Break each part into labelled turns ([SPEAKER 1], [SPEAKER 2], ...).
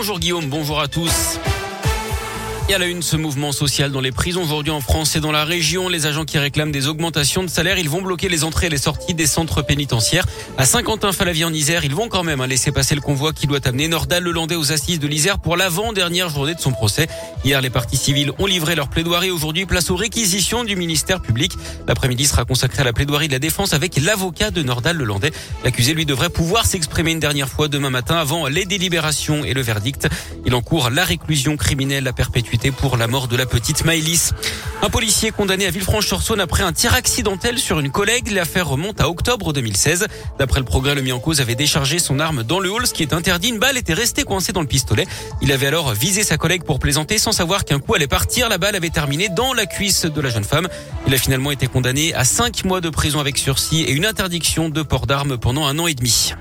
[SPEAKER 1] Bonjour Guillaume, bonjour à tous. Et à la une, ce mouvement social dans les prisons aujourd'hui en France et dans la région. Les agents qui réclament des augmentations de salaire, ils vont bloquer les entrées et les sorties des centres pénitentiaires. À Saint-Quentin-Falavie en Isère, ils vont quand même hein, laisser passer le convoi qui doit amener Nordal Lelandais aux assises de l'Isère pour l'avant-dernière journée de son procès. Hier, les parties civiles ont livré leur plaidoirie. Aujourd'hui, place aux réquisitions du ministère public. L'après-midi sera consacré à la plaidoirie de la défense avec l'avocat de Nordal Lelandais. L'accusé, lui, devrait pouvoir s'exprimer une dernière fois demain matin avant les délibérations et le verdict. Il encourt la réclusion criminelle à perpétuité pour la mort de la petite Maëlys. Un policier condamné à Villefranche-sur-Saône après un tir accidentel sur une collègue. L'affaire remonte à octobre 2016. D'après le progrès, le mis en cause avait déchargé son arme dans le hall, ce qui est interdit. Une balle était restée coincée dans le pistolet. Il avait alors visé sa collègue pour plaisanter sans savoir qu'un coup allait partir. La balle avait terminé dans la cuisse de la jeune femme. Il a finalement été condamné à cinq mois de prison avec sursis et une interdiction de port d'armes pendant un an et demi.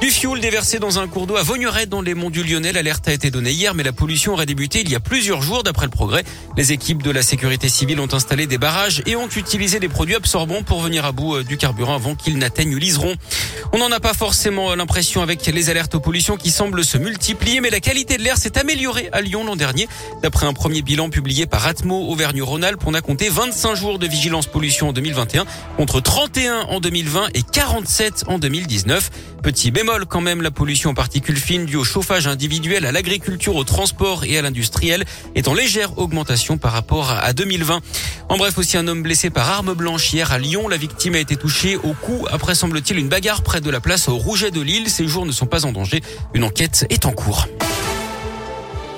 [SPEAKER 1] Du fioul déversé dans un cours d'eau à Vaugneray dans les monts du Lyonnais. L'alerte a été donnée hier, mais la pollution aurait débuté il y a plusieurs jours d'après le progrès. Les équipes de la sécurité civile ont installé des barrages et ont utilisé des produits absorbants pour venir à bout euh, du carburant avant qu'il n'atteigne l'Iseron. On n'en a pas forcément l'impression avec les alertes aux pollutions qui semblent se multiplier, mais la qualité de l'air s'est améliorée à Lyon l'an dernier. D'après un premier bilan publié par Atmo Auvergne-Rhône-Alpes, on a compté 25 jours de vigilance pollution en 2021 contre 31 en 2020 et 47 en 2019. Petit bémol quand même, la pollution en particules fines due au chauffage individuel, à l'agriculture, au transport et à l'industriel est en légère augmentation par rapport à 2020. En bref, aussi un homme blessé par arme blanche hier à Lyon. La victime a été touchée au cou après semble-t-il une bagarre près de la place au Rouget de Lille. Ses jours ne sont pas en danger. Une enquête est en cours.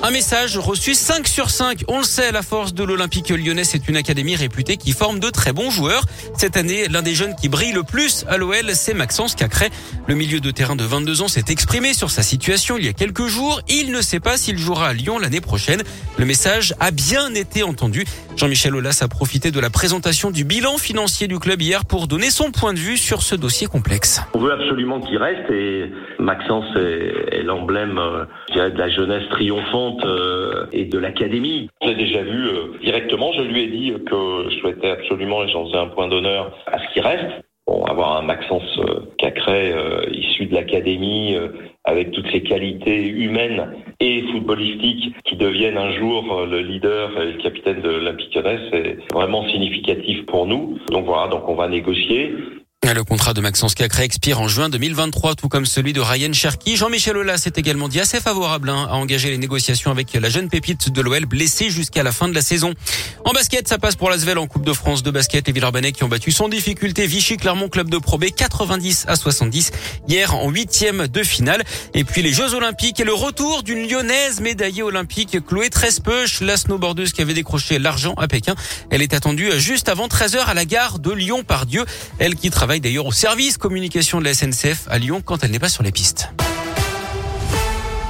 [SPEAKER 1] Un message reçu 5 sur 5. On le sait, la force de l'Olympique lyonnais, c'est une académie réputée qui forme de très bons joueurs. Cette année, l'un des jeunes qui brille le plus à l'OL, c'est Maxence Cacré. Le milieu de terrain de 22 ans s'est exprimé sur sa situation il y a quelques jours. Il ne sait pas s'il jouera à Lyon l'année prochaine. Le message a bien été entendu. Jean-Michel Aulas a profité de la présentation du bilan financier du club hier pour donner son point de vue sur ce dossier complexe.
[SPEAKER 2] On veut absolument qu'il reste et Maxence est, l'emblème euh, de la jeunesse triomphante euh, et de l'académie. J'ai déjà vu euh, directement, je lui ai dit que je souhaitais absolument, et j'en faisais un point d'honneur, à ce qu'il reste. Avoir un Maxence Cacré issu de l'académie avec toutes ses qualités humaines et footballistiques qui deviennent un jour le leader et le capitaine de l'Olympique c'est vraiment significatif pour nous. Donc voilà, donc on va négocier.
[SPEAKER 1] Le contrat de Maxence Cacré expire en juin 2023, tout comme celui de Ryan Cherky. Jean-Michel Aulas s'est également dit assez favorable hein, à engager les négociations avec la jeune pépite de l'OL blessée jusqu'à la fin de la saison. En basket, ça passe pour l'Asvel en Coupe de France de basket. Les Villeurbanais qui ont battu sans difficulté Vichy Clermont Club de Pro B 90 à 70 hier en huitième de finale. Et puis les Jeux Olympiques et le retour d'une lyonnaise médaillée olympique Chloé Trespeuch, la snowboardeuse qui avait décroché l'argent à Pékin. Elle est attendue juste avant 13h à la gare de Lyon par Dieu. Elle qui travaille d'ailleurs au service communication de la SNCF à Lyon quand elle n'est pas sur les pistes.